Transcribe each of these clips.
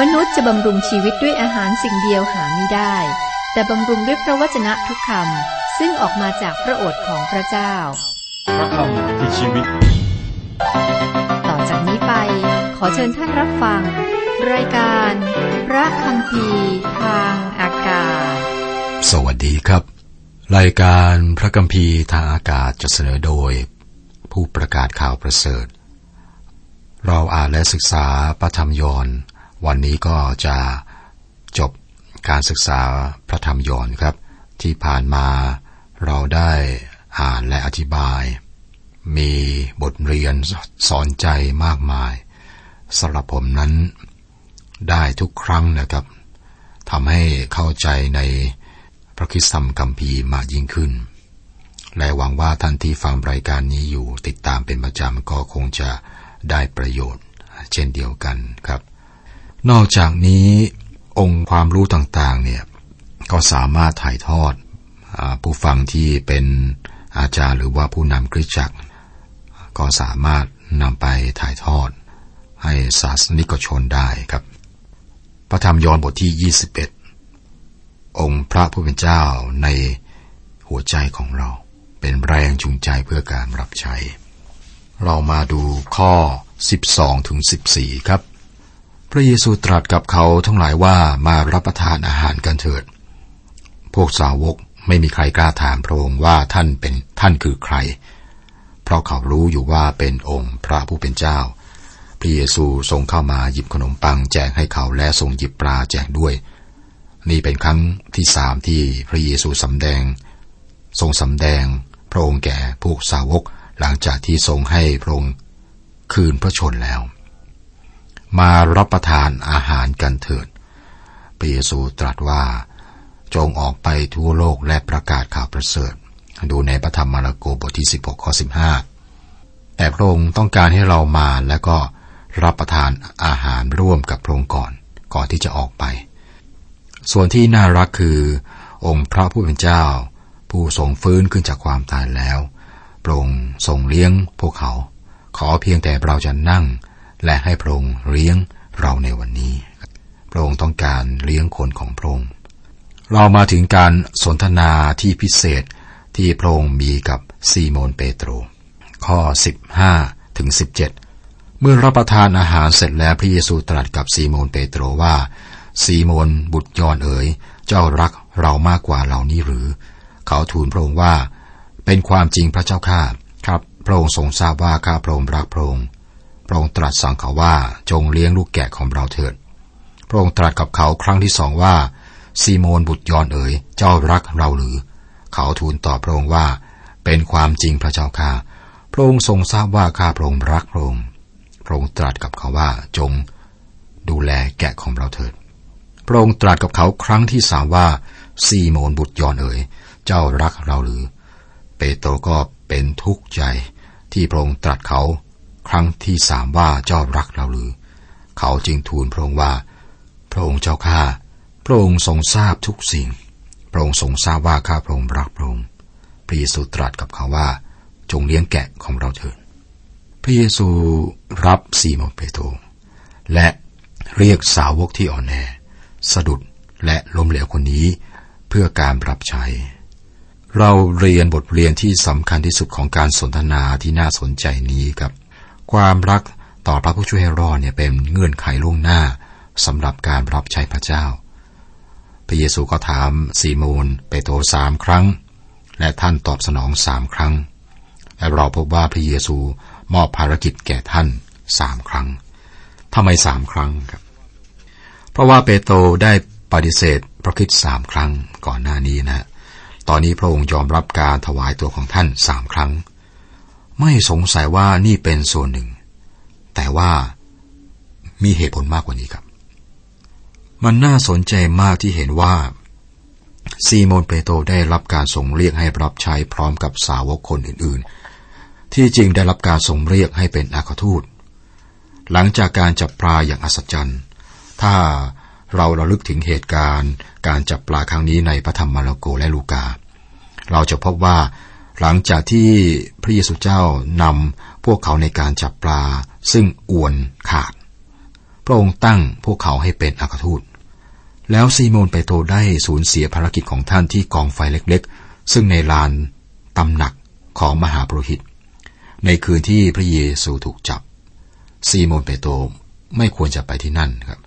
มนุษย์จะบำรุงชีวิตด้วยอาหารสิ่งเดียวหาไม่ได้ แต่บำรุงด้วยพระวจนะทุกคำซึ่งออกมาจากพระโอษฐ์ของพระเจ้า พระคำคือชีวิต ต่อจากนี้ไป ขอเชิญท่านรับฟัง รายการ พระคำพีทางอากาศ สวัสดีครับ รายการพระกัมภีร์ทางอากาศจะเสนอโดย ผู้ประกาศข่าวประเสริฐ เราอ่านและศึกษาพระธรรมยอห์น วันนี้ก็จะจบการศึกษาพระธรรมยอห์นครับ ที่ผ่านมาเราได้อ่านและอธิบาย มีบทเรียนสอนใจมากมายสำหรับผมนั้นได้ทุกครั้งนะครับทำให้เข้าใจในพระคริสตธรรมคัมภีร์มากยิ่งขึ้น และหวังว่าท่านที่ฟังรายการนี้อยู่ติดตามเป็นประจำก็คงจะได้ประโยชน์ เช่นเดียวกันครับ นอกจากนี้องค์ความรู้ต่างๆเนี่ยก็สามารถถ่ายทอดอผู้ฟังที่เป็นอาจารย์หรือว่าผู้นำคริสตจักร ก็สามารถนำไปถ่ายทอด ให้ศาสนิกชนได้ครับ พระธรรมยอห์นบทที่ 21 องค์พระผู้เป็นเจ้าในหัวใจของเรา เป็นแรงจูงใจเพื่อการรับใช้ เรามาดูข้อ 12ถึง14 ครับ พระเยซูตรัสกับเขาทั้งหลายว่ามารับประทานอาหารกันเถิด พวกสาวกไม่มีใครกล้าถามพระองค์ว่าท่านเป็นท่านคือใคร เพราะเขารู้อยู่ว่าเป็นองค์พระผู้เป็นเจ้า พระเยซูทรงเข้ามาหยิบขนมปังแจกให้เขาและทรงหยิบปลาแจกด้วย นี่เป็นครั้งที่สามที่พระเยซูสำแดง ทรงสำแดงพระองค์แก่พวกสาวกหลังจากที่ทรงให้พระองค์คืนพระชนแล้ว มารับประทานอาหารกันเถิด พระเยซูตรัสว่า จงออกไปทั่วโลกและประกาศข่าวประเสริฐ ดูในพระธรรมมาระโกบทที่ 16 ข้อ 15 แต่พระองค์ต้องการให้เรามาแล้วก็รับประทานอาหารร่วมกับพระองค์ก่อน ก่อนที่จะออกไป ส่วนที่น่ารักคือ องค์พระผู้เป็นเจ้า ผู้ทรงฟื้นขึ้นจากความตายแล้วพระองค์ทรงเลี้ยงพวกเขา ขอเพียงแต่เราจะนั่ง และให้พระองค์เลี้ยงเราในวันนี้ พระองค์ต้องการเลี้ยงคนของพระองค์ เรามาถึงการสนทนาที่พิเศษที่พระองค์มีกับซีโมนเปโตร ข้อ 15ถึง17 เมื่อรับประทานอาหารเสร็จแล้วพระเยซูตรัสกับซีโมนเปโตรว่า ซีโมนบุตรยอนเอ๋ย เจ้ารักเรามากกว่าเรานี้หรือ เขาทูลพระองค์ว่า เป็นความจริงพระเจ้าข้าครับ พระองค์ทรงทราบว่าข้าพระองค์รักพระองค์ พระองค์ตรัสสั่งเขาว่าจงเลี้ยงลูกแกะของเราเถิด พระองค์ตรัสกับเขาครั้งที่สองว่า ซีโมนบุตรยอนเอ๋ยเจ้ารักเราหรือ เขาทูลตอบพระองค์ว่า เป็นความจริงพระเจ้าข้าพระองค์ทรงทราบว่าข้าพระองค์รักพระองค์ พระองค์ตรัสกับเขาว่าจงดูแลแกะของเราเถิด พระองค์ตรัสกับเขาครั้งที่สามว่า ซีโมนบุตรยอนเอ๋ยเจ้ารักเราหรือ เปโตรก็เป็นทุกข์ใจที่พระองค์ตรัสเขา ครั้งที่สามว่าเจ้ารักเราหรือ เขาจึงทูลพระองค์ว่า พระองค์เจ้าข้าพระองค์ทรงทราบทุกสิ่ง พระองค์ทรงทราบว่าข้าพระองค์รักพระองค์ พระเยซูตรัสกับเขาว่า จงเลี้ยงแกะของเราเถิด พระเยซูรับซีโมนเปโตรและเรียกสาวกที่อ่อนแอสะดุดและล้มเหลวคนนี้เพื่อการรับใช้ เราเรียนบทเรียนที่สำคัญที่สุดของการสนทนาที่น่าสนใจนี้ครับ ความรักต่อพระผู้ช่วยให้รอดเนี่ยเป็นเงื่อนไขล่วงหน้าสำหรับการรับใช้พระเจ้า พระเยซูก็ถามซีโมนเปโตรสามครั้ง และท่านตอบสนองสามครั้ง และเราพบว่าพระเยซูมอบภารกิจแก่ท่านสามครั้งทำไมสามครั้งครับ เพราะว่าเปโตรได้ปฏิเสธพระคิดสามครั้งก่อนหน้านี้นะ ตอนนี้พระองค์ยอมรับการถวายตัวของท่านสามครั้ง ไม่สงสัยว่านี่เป็นส่วนหนึ่ง แต่ว่ามีเหตุผลมากกว่านี้ครับ มันน่าสนใจมากที่เห็นว่า ซีโมนเปโตรได้รับการส่งเรียกให้รับใช้พร้อมกับสาวกคนอื่นๆ ที่จริงได้รับการส่งเรียกให้เป็นอาคาทูต หลังจากการจับปลาอย่างอัศจรรย์ ถ้าเราระลึกถึงเหตุการณ์ การจับปลาครั้งนี้ในพระธรรมมาระโกและลูกา เราจะพบว่า หลังจากที่พระเยซูเจ้านำพวกเขาในการจับปลา ซึ่งอวนขาด พระองค์ตั้งพวกเขาให้เป็นอัครทูต แล้วซีโมนเปโตรได้สูญเสียภารกิจของท่านที่กองไฟเล็กๆ ซึ่งในลานตำหนักของมหาปรหิต ในคืนที่พระเยซูถูกจับ ซีโมนเปโตรไม่ควรจะไปที่นั่นครับ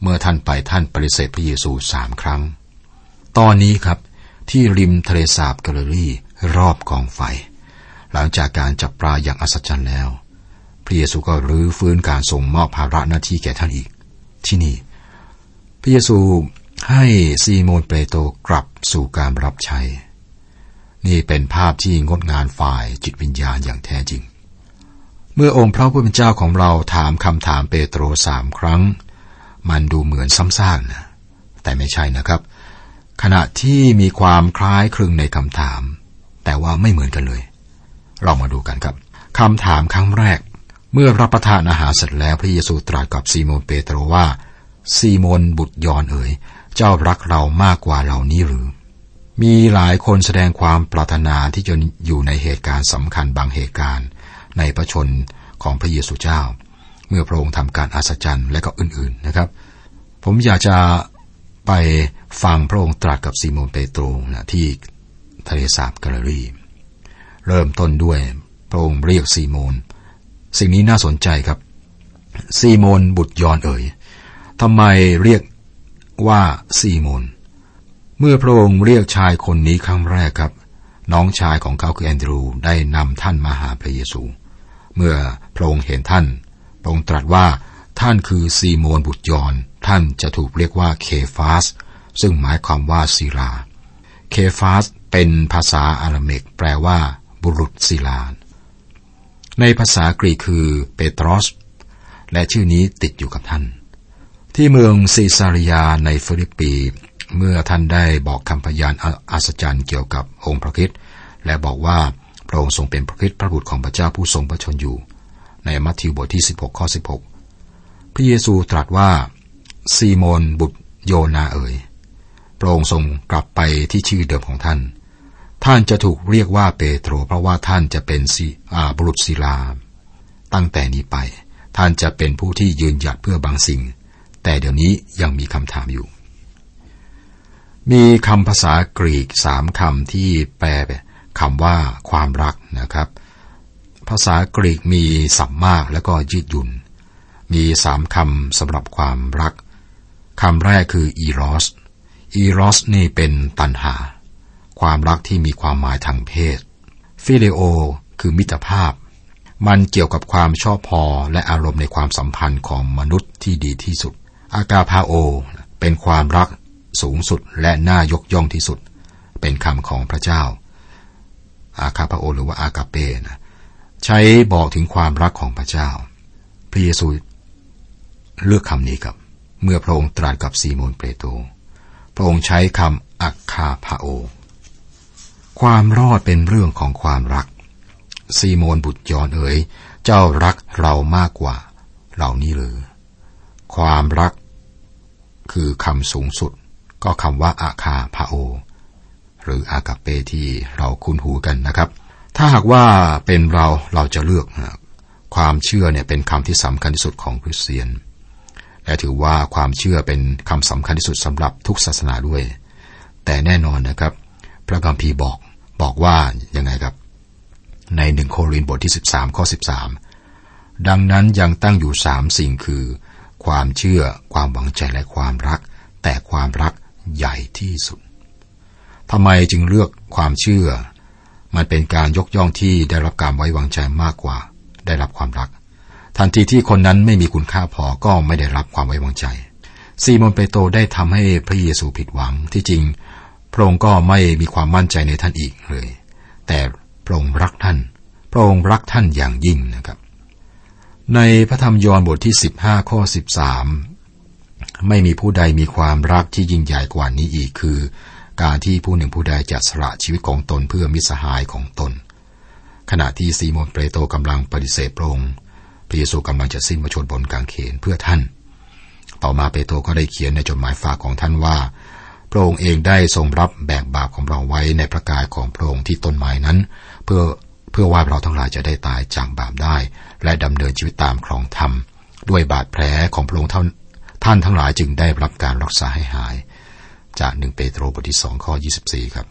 เมื่อท่านไปท่านปฏิเสธพระเยซูสามครั้ง ตอนนี้ครับที่ริมทะเลสาบแกลเลอ รอบกองไฟ หลังจากการจับปลาอย่างอัศจรรย์แล้ว พระเยซูก็รื้อฟื้นการส่งมอบภาระหน้าที่แก่ท่านอีก ที่นี่ พระเยซูให้ซีโมนเปโตรกลับสู่การรับใช้ นี่เป็นภาพที่งดงามฝ่ายจิตวิญญาณอย่างแท้จริง เมื่อองค์พระผู้เป็นเจ้าของเราถามคำถามเปโตรสามครั้ง มันดูเหมือนซ้ำซากนะ แต่ไม่ใช่นะครับ ขณะที่มีความคล้ายคลึงในคำถาม แต่ว่าไม่เหมือนกันเลย เรามาดูกันครับคำถามครั้งแรก เมื่อรับประทานอาหารเสร็จแล้วพระเยซูตรัสกับซีโมนเปโตรว่าซีโมนบุตรยอนเอ๋ยเจ้ารักเรามากกว่าเหล่านี้หรือ มีหลายคนแสดงความปรารถนาที่จะอยู่ในเหตุการณ์สำคัญบางเหตุการณ์ ในพระชนของพระเยซูเจ้า เมื่อพระองค์ทำการอัศจรรย์และก็อื่นๆนะครับ ผมอยากจะไปฟังพระองค์ตรัสกับซีโมนเปโตรนะที่ ทะเลสาบแกาลารีเริ่มต้นด้วยพระองค์เรียกซีโมน สิ่งนี้น่าสนใจครับ ซีโมนบุตรยอนเอ๋ยทำไมเรียกว่าซีโมน เมื่อพระองค์เรียกชายคนนี้ครั้งแรกครับ น้องชายของเขาคือแอนดรูว์ได้นำท่านมาหาพระเยซู เมื่อพระองค์เห็นท่าน พระองค์ตรัสว่าท่านคือซีโมนบุตรยอห์น ท่านจะถูกเรียกว่าเคฟาส ซึ่งหมายความว่าศิลา เคฟาส เป็นภาษาอารามิกแปลว่า บุรุษศิลา ในภาษากรีกคือเปโตรส และชื่อนี้ติดอยู่กับท่าน ที่เมืองซีซาริยาในฟิลิปปีเมื่อท่านได้บอกคำพยานอัศจรรย์เกี่ยวกับองค์พระคิดและบอกว่าพระองค์ทรงเป็นพระคิดพระบุตรของพระเจ้าผู้ทรงพระชนอยู่ ในมัทธิวบทที่ 16 ข้อ 16 พระเยซูตรัสว่า ซีโมนบุตรโยนาเอ๋ยพระองค์ทรงกลับไปที่ชื่อเดิมของท่าน ท่านจะถูกเรียกว่าเปโตร เพราะว่าท่านจะเป็นซีอาบุรุษศิลา ตั้งแต่นี้ไป ท่านจะเป็นผู้ที่ยืนหยัดเพื่อบางสิ่ง แต่เดี๋ยวนี้ยังมีคำถามอยู่ มีคำภาษากรีกสามคำที่แปลคำว่าความรักนะครับ ภาษากรีกมีสัมมากแล้วก็ยืดหยุ่น มีสามคำสำหรับความรักคำแรกคืออีรอสอีรอสนี่เป็นตันหา ความรักที่มีความหมายทางเพศ ฟิเลโอ คือมิตรภาพ มันเกี่ยวกับความชอบพอและอารมณ์ในความสัมพันธ์ของมนุษย์ที่ดีที่สุด อากาพาโอ เป็นความรักสูงสุดและน่ายกย่องที่สุด เป็นคำของพระเจ้า อาคาพาโอ หรือว่าอากาเปนะใช้บอกถึงความรักของพระเจ้า พระเยซูเลือกคำนี้ครับเมื่อพระองค์ตรัสกับซีโมนเปโตรพระองค์ใช้คำอักคาพาโอ ความรอดเป็นเรื่องของความรัก ซีโมนบุตรยอนเอ๋ย เจ้ารักเรามากกว่าเหล่านี้เลยความรัก คือคำสูงสุด ก็คำว่าอาคาพาโอ หรืออากาเปที่เราคุ้นหูกันนะครับ ถ้าหากว่าเป็นเราเราจะเลือก ความเชื่อเนี่ยเป็นคำที่สำคัญที่สุดของคริสเตียน และถือว่าความเชื่อเป็นคำสำคัญที่สุดสำหรับทุกศาสนาด้วย แต่แน่นอนนะครับ พระคัมภีร์บอกบอกว่ายังไงครับ ในหนึ่งโครินธ์บทที่ 13 ข้อ 13 ดังนั้นยังตั้งอยู่สามสิ่งคือ ความเชื่อความหวังใจและความรัก แต่ความรักใหญ่ที่สุดทำไมจึงเลือกความเชื่อ มันเป็นการยกย่องที่ได้รับการไว้วางใจมากกว่า ได้รับความรัก ทันทีที่คนนั้นไม่มีคุณค่าพอก็ไม่ได้รับความไว้วางใจซีโมนเปโตรได้ทำให้พระเยซูผิดหวังที่จริง พระองค์ก็ไม่มีความมั่นใจในท่านอีกเลย แต่พระองค์รักท่าน พระองค์รักท่านอย่างยิ่งนะครับ ในพระธรรมยอห์นบทที่ 15 ข้อ 13 ไม่มีผู้ใดมีความรักที่ยิ่งใหญ่กว่านี้อีกคือ การที่ผู้หนึ่งผู้ใดจะสละชีวิตของตนเพื่อมิสหายของตน ขณะที่ซีโมนเปโตรกำลังปฏิเสธพระองค์พระเยซูกำลังจะสิ้นพระชนบนกางเขนเพื่อท่าน ต่อมาเปโตรก็ได้เขียนในจดหมายฝากของท่านว่า ระองค์เองได้ทรงรับแบกบาปของเราไว้ในพระกายของพระองค์ที่ต้นไม้นั้น เพื่อเพื่อว่าเราทั้งหลายจะได้ตายจากบาปได้ และดำเนินชีวิตตามครองธรรม ด้วยบาดแผลของพระองค์ท่านท่านทั้งหลายจึงได้รับการรักษาให้หาย จากหนึ่งเปโตรบทที่สองข้อ 24 ครับ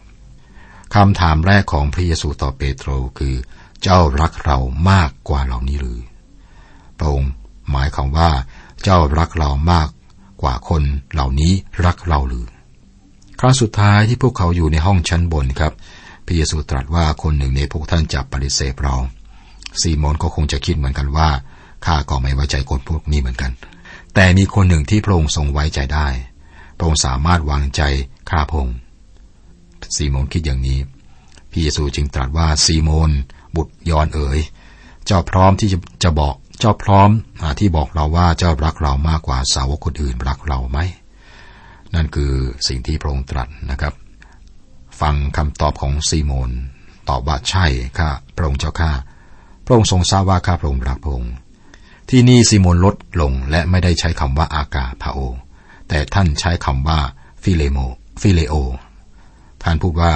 คำถามแรกของพระเยซูต่อเปโตรคือ เจ้ารักเรามากกว่าเหล่านี้หรือพระองค์หมายความว่า เจ้ารักเรามากกว่าคนเหล่านี้รักเราหรือ รั้งสุดท้ายที่พวกเขาอยู่ในห้องชั้นบนครับพระเยซูตรัสว่าคนหนึ่งในพวกท่านจะปฏิเสธเราซีโมนก็คงจะคิดเหมือนกันว่าข้าก็ไม่ไว้ใจคนพวกนี้เหมือนกัน แต่มีคนหนึ่งที่พระองค์ทรงไว้ใจได้ พระองค์สามารถวางใจข้าพงซีโมนคิดอย่างนี้พระเยซูจึงตรัสว่าซีโมน บุตรยอนเอ๋ยเจ้าพร้อมที่จะจะบอก เจ้าพร้อมอที่บอกเราว่าเจ้ารักเรามากกว่าสาวกคนอื่นรักเราไหม นั่นคือสิ่งที่พระองค์ตรัสนะครับ ฟังคำตอบของซีโมน ตอบว่าใช่ข้าพระองค์เจ้าข้าพระองค์ทรงทราบว่าข้าพระองค์รักพระองค์ที่นี่ซีโมนลดลงและไม่ได้ใช้คำว่าอากาพาโอ แต่ท่านใช้คำว่าφιλέω φιλέω ท่านพูดว่า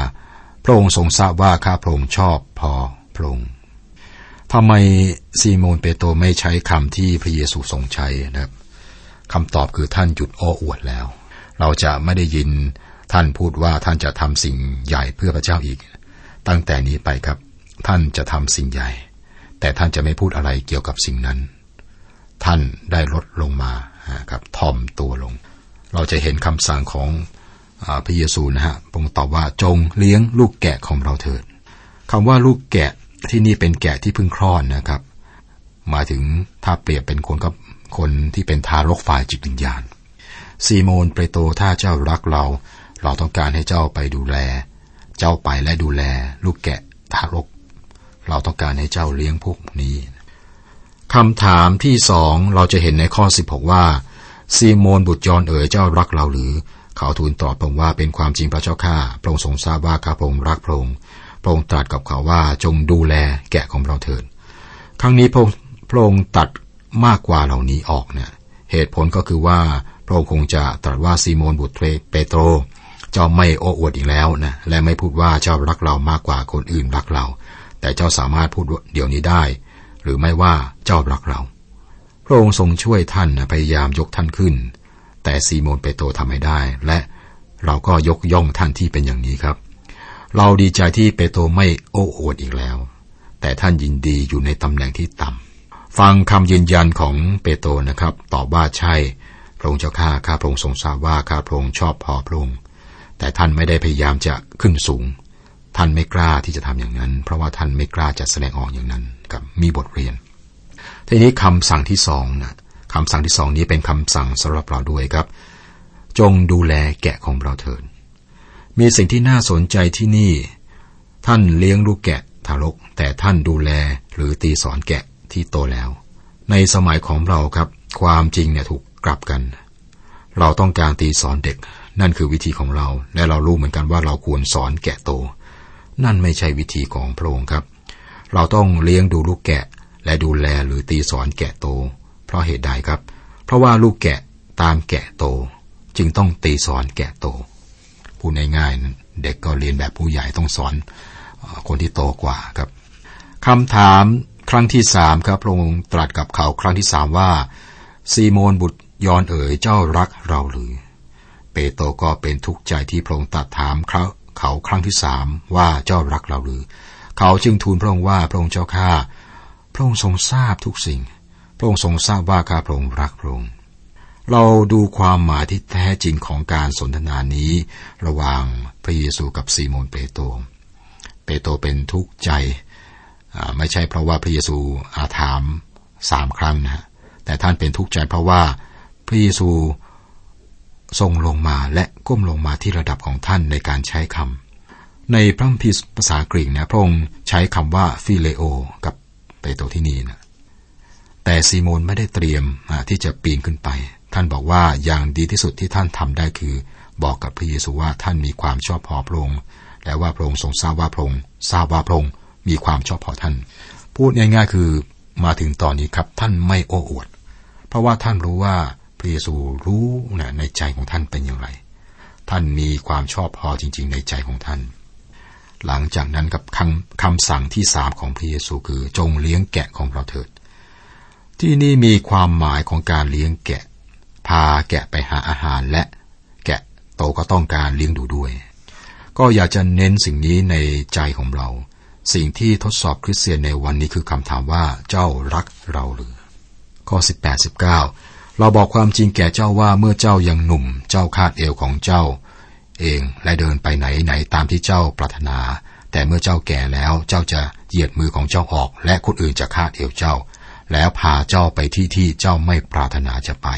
พระองค์ทรงทราบว่าข้าพระองค์ชอบพอพระองค์ทำไมซีโมนเปโตรไม่ใช้คำที่พระเยซูทรงใช้นะครับคำตอบคือท่านหยุดอ้ออวดแล้ว เราจะไม่ได้ยินท่านพูดว่าท่านจะทำสิ่งใหญ่เพื่อพระเจ้าอีก ตั้งแต่นี้ไปครับ ท่านจะทำสิ่งใหญ่ แต่ท่านจะไม่พูดอะไรเกี่ยวกับสิ่งนั้น ท่านได้ลดลงมาครับทอมตัวลง เราจะเห็นคำสั่งของอพระเยซูนะฮะพงตอบว่าจงเลี้ยงลูกแกะของเราเถิดคำว่าลูกแกะที่นี่เป็นแกะที่เพิ่งคลอดนะครับ มาถึงถ้าเปรียบเป็นคนกับคนที่เป็นทารกฝ่ายจิตวิญญาณ ซีโมนเปโตรถ้าเจ้ารักเรา เราต้องการให้เจ้าไปดูแล เจ้าไปและดูแล ลูกแกะทารก เราต้องการให้เจ้าเลี้ยงพวกนี้คำถามที่สองเราจะเห็นในข้อ 16 ว่า ซีโมนบุตรยอนเอ๋ยเจ้ารักเราหรือ เขาทูลตอบพระองค์ว่าเป็นความจริงพระเจ้าข้าพระองค์ทรงทราบว่าข้าพระองค์รักพระองค์พระองค์ตรัสกับเขาว่าจงดูแลแกะของเราเถิดครั้งนี้พระองค์ตัดมากกว่าเหล่านี้ออกเนี่ยเหตุผลก็คือว่า พระองค์คงจะตรัสว่าซีโมนบุตรเปโตร เจ้าไม่โอ้อวดอีกแล้วนะและไม่พูดว่าเจ้ารักเรามากกว่าคนอื่นรักเรา แต่เจ้าสามารถพูดเดี๋ยวนี้ได้ หรือไม่ว่าเจ้ารักเรา พระองค์ทรงช่วยท่านพยายามยกท่านขึ้น แต่ซีโมนเปโตรทำไม่ได้ และเราก็ยกย่องท่านที่เป็นอย่างนี้ครับ เราดีใจที่เปโตรไม่โอ้อวดอีกแล้ว แต่ท่านยินดีอยู่ในตำแหน่งที่ต่ำฟังคำยืนยันของเปโตรนะครับ ตอบว่าใช่ พระองค์เจ้าข้าข้าพระองค์ทรงทราบว่าข้าพระองค์ชอบพอพระองค์แต่ท่านไม่ได้พยายามจะขึ้นสูง ท่านไม่กล้าที่จะทำอย่างนั้น เพราะว่าท่านไม่กล้าจะแสดงออกอย่างนั้นกับมีบทเรียน ทีนี้คำสั่งที่สองนะคำสั่งที่สองนี้เป็นคำสั่งสำหรับเราด้วยครับ จงดูแลแกะของเราเถิดมีสิ่งที่น่าสนใจที่นี่ ท่านเลี้ยงลูกแกะทารก แต่ท่านดูแลหรือตีสอนแกะที่โตแล้ว ในสมัยของเราครับ ความจริงเนี่ยถูก กลับกัน เราต้องการตีสอนเด็ก นั่นคือวิธีของเรา และเรารู้เหมือนกันว่าเราควรสอนแกะโต นั่นไม่ใช่วิธีของพระองค์ครับ เราต้องเลี้ยงดูลูกแกะ และดูแลหรือตีสอนแกะโต เพราะเหตุใดครับ เพราะว่าลูกแกะตามแกะโต จึงต้องตีสอนแกะโตพูดง่ายๆเด็กก็เรียนแบบผู้ใหญ่ต้องสอนคนที่โตกว่าครับคำถามครั้งที่สามครับพระองค์ตรัสกับเขาครั้งที่สามว่าซีโมนบุตร ยอนเอ๋ยเจ้ารักเราหรือ เปโตรก็เป็นทุกข์ใจที่พระองค์ตัดถามเขาเขาครั้งที่สามว่าเจ้ารักเราหรือ เขาจึงทูลพระองค์ว่าพระองค์เจ้าข้าพระองค์ทรงทราบทุกสิ่ง พระองค์ทรงทราบว่าข้าพระองค์รักพระองค์เราดูความหมายที่แท้จริงของการสนทนานี้ ระหว่างพระเยซูกับซีโมนเปโตร เปโตรเป็นทุกข์ใจไม่ใช่เพราะว่าพระเยซูอาถามสามครั้งนะแต่ท่านเป็นทุกข์ใจเพราะว่า พระเยซูทรงลงมาและก้มลงมาที่ระดับของท่านในการใช้คำในพระคัมภีร์ภาษากรีกนะพระองค์ใช้คำว่าฟิเลโอ กับเปโตที่นี่นะแต่ซีโมนไม่ได้เตรียมที่จะปีนขึ้นไป ท่านบอกว่าอย่างดีที่สุดที่ท่านทำได้คือ บอกกับพระเยซูว่าท่านมีความชอบพอพระองค์และว่าพระองค์ทรงทราบว่าพระองค์ทราบว่าพระองค์มีความชอบพอท่าน พูดง่ายๆคือมาถึงตอนนี้ครับท่านไม่โอ้อวด เพราะว่าท่านรู้ว่า พระเยซูรู้นะในใจของท่านเป็นอย่างไร ท่านมีความชอบพอจริง ๆ ในใจของท่าน หลังจากนั้นกับคำคำสั่งที่สามของพระเยซูคือจงเลี้ยงแกะของเราเถิด ที่นี่มีความหมายของการเลี้ยงแกะ พาแกะไปหาอาหารและแกะโตก็ต้องการเลี้ยงดูด้วย ก็อยากจะเน้นสิ่งนี้ในใจของเรา สิ่งที่ทดสอบคริสเตียนในวันนี้คือคำถามว่าเจ้ารักเราหรือข้อ 18 19 เราบอกความจริงแก่เจ้าว่าเมื่อเจ้ายังหนุ่ม เจ้าคาดเอวของเจ้า เองและเดินไปไหนไหนตามที่เจ้าปรารถนา แต่เมื่อเจ้าแก่แล้วเจ้าจะเหยียดมือของเจ้าออก และคนอื่นจะคาดเอวเจ้า แล้วพาเจ้าไปที่ที่เจ้าไม่ปรารถนาจะไป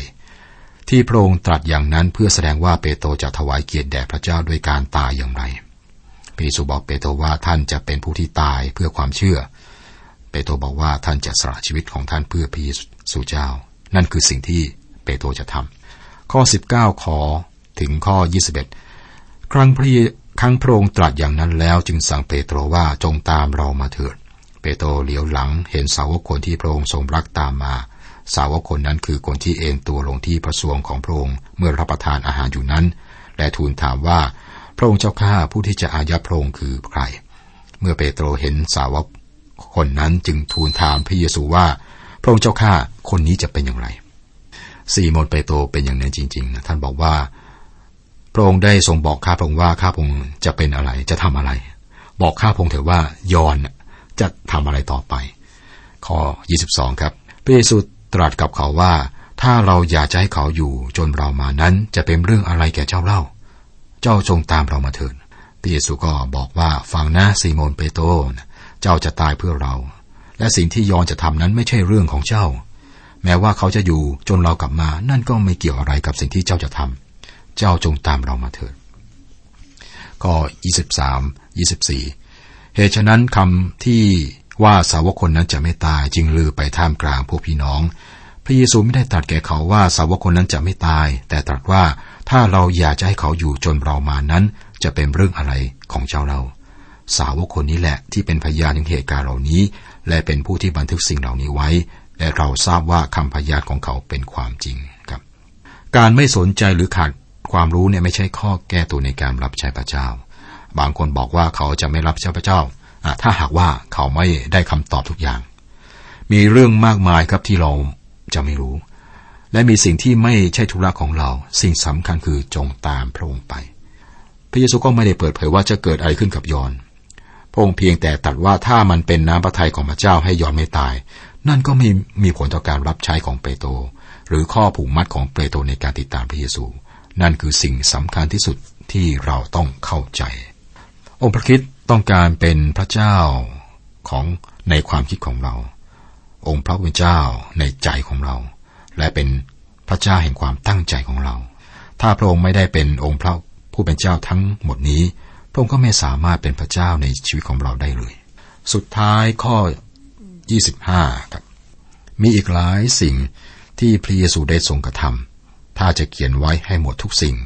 ที่พระองค์ตรัสอย่างนั้นเพื่อแสดงว่าเปโตรจะถวายเกียรติแด่พระเจ้าด้วยการตายอย่างไรพระเยซูบอกเปโตรว่าท่านจะเป็นผู้ที่ตายเพื่อความเชื่อ เปโตรบอกว่าท่านจะสละชีวิตของท่านเพื่อพระเยซูเจ้า นั่นคือสิ่งที่เปโตรจะทำข้อ 19 ขอถึงข้อ 21 ครั้งพระครั้งพระองค์ตรัสอย่างนั้นแล้วจึงสั่งเปโตรว่าจงตามเรามาเถิด เปโตรเหลียวหลังเห็นสาวกคนที่พระองค์ทรงรักตามมา สาวกคนนั้นคือคนที่เอนตัวลงที่พระสวงของพระองค์เมื่อรับประทานอาหารอยู่นั้น และทูลถามว่าพระองค์เจ้าข้าผู้ที่จะอายัดพระองค์คือใคร เมื่อเปโตรเห็นสาวกคนนั้นจึงทูลถามพระเยซูว่า พระองค์เจ้าข้าคนนี้จะเป็นอย่างไรซีโมนเปโตรเป็นอย่างนั้นจริงๆนะท่านบอกว่า พระองค์ได้ทรงบอกข้าพระองค์ว่าข้าพระองค์จะเป็นอะไรจะทำอะไร บอกข้าพระองค์เถอะว่ายอนจะทำอะไรต่อไป ข้อ 22 ครับพระเยซูตรัสกับเขาว่า ถ้าเราอยากจะให้เขาอยู่จนเรามานั้นจะเป็นเรื่องอะไรแก่เจ้าเล่า เจ้าจงตามเรามาเถิดพระเยซูก็บอกว่าฟังนะซีโมนเปโตรเจ้าจะตายเพื่อเรา และสิ่งที่ยอนจะทำนั้นไม่ใช่เรื่องของเจ้า แม้ว่าเขาจะอยู่จนเรากลับมา นั่นก็ไม่เกี่ยวอะไรกับสิ่งที่เจ้าจะทำเจ้าจงตามเรามาเถิดข้อ23 24 เหตุฉะนั้นคำที่ว่าสาวกคนนั้นจะไม่ตายจึงลือไปท่ามกลางพวกพี่น้อง พระเยซูไม่ได้ตรัสแก่เขาว่าสาวกคนนั้นจะไม่ตาย แต่ตรัสว่าถ้าเราอยากจะให้เขาอยู่จนเรามานั้น จะเป็นเรื่องอะไรของเจ้าเรา สาวกคนนี้แหละที่เป็นพยานในเหตุการณ์เหล่านี้ และเป็นผู้ที่บันทึกสิ่งเหล่านี้ไว้ และเราทราบว่าคำพยานของเขาเป็นความจริงครับ การไม่สนใจหรือขาดความรู้เนี่ยไม่ใช่ข้อแก้ตัวในการรับใช้พระเจ้า บางคนบอกว่าเขาจะไม่รับใช้พระเจ้า ถ้าหากว่าเขาไม่ได้คำตอบทุกอย่าง มีเรื่องมากมายครับที่เราจะไม่รู้ และมีสิ่งที่ไม่ใช่ธุระของเรา สิ่งสำคัญคือจงตามพระองค์ไป พระเยซูก็ไม่ได้เปิดเผยว่าจะเกิดอะไรขึ้นกับยอน พระองค์เพียงแต่ตัดว่าถ้ามันเป็นน้ำพระทัยของพระเจ้าให้ยอนไม่ตาย นั่นก็มีมีผลต่อการรับใช้ของเปโตรหรือข้อผูกมัดของเปโตรในการติดตามพระเยซู นั่นคือสิ่งสำคัญที่สุดที่เราต้องเข้าใจ องค์พระคิดต้องการเป็นพระเจ้าของในความคิดของเรา องค์พระผู้เป็นเจ้าในใจของเรา และเป็นพระเจ้าแห่งความตั้งใจของเรา ถ้าพระองค์ไม่ได้เป็นองค์พระผู้เป็นเจ้าทั้งหมดนี้ พระองค์ก็ไม่สามารถเป็นพระเจ้าในชีวิตของเราได้เลย สุดท้ายข้อ 25 ครับ มีอีกหลายสิ่งที่พระเยซูได้ทรงกระทำถ้าจะเขียนไว้ให้หมดทุกสิ่ง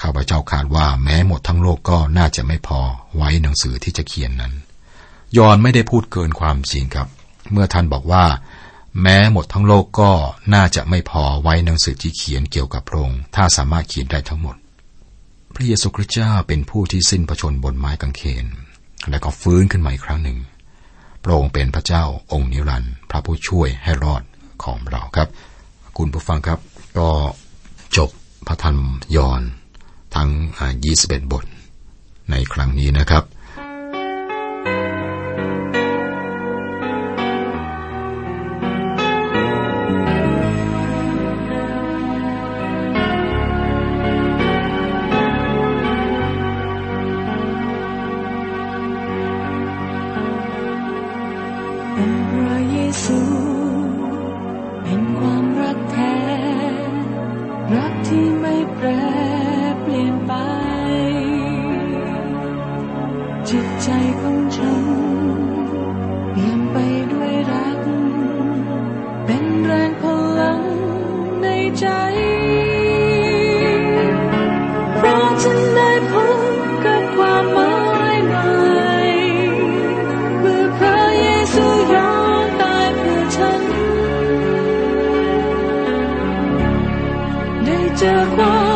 ข้าพเจ้าคาดว่าแม้หมดทั้งโลกก็น่าจะไม่พอไว้หนังสือที่จะเขียนนั้น ยอนไม่ได้พูดเกินความจริงครับ เมื่อท่านบอกว่า แม้หมดทั้งโลกก็น่าจะไม่พอไว้หนังสือที่เขียนเกี่ยวกับพระองค์ถ้าสามารถเขียนได้ทั้งหมด พระเยซูคริสต์เจ้าเป็นผู้ที่สิ้นพระชนบนไม้กางเขน และก็ฟื้นขึ้นมาอีกครั้งหนึ่ง พระองค์เป็นพระเจ้าองค์นิรันดร์พระผู้ช่วยให้รอดของเราครับ คุณผู้ฟังครับ ก็จบพระธรรมยอนทั้ง 21 บท ในครั้งนี้นะครับ 的光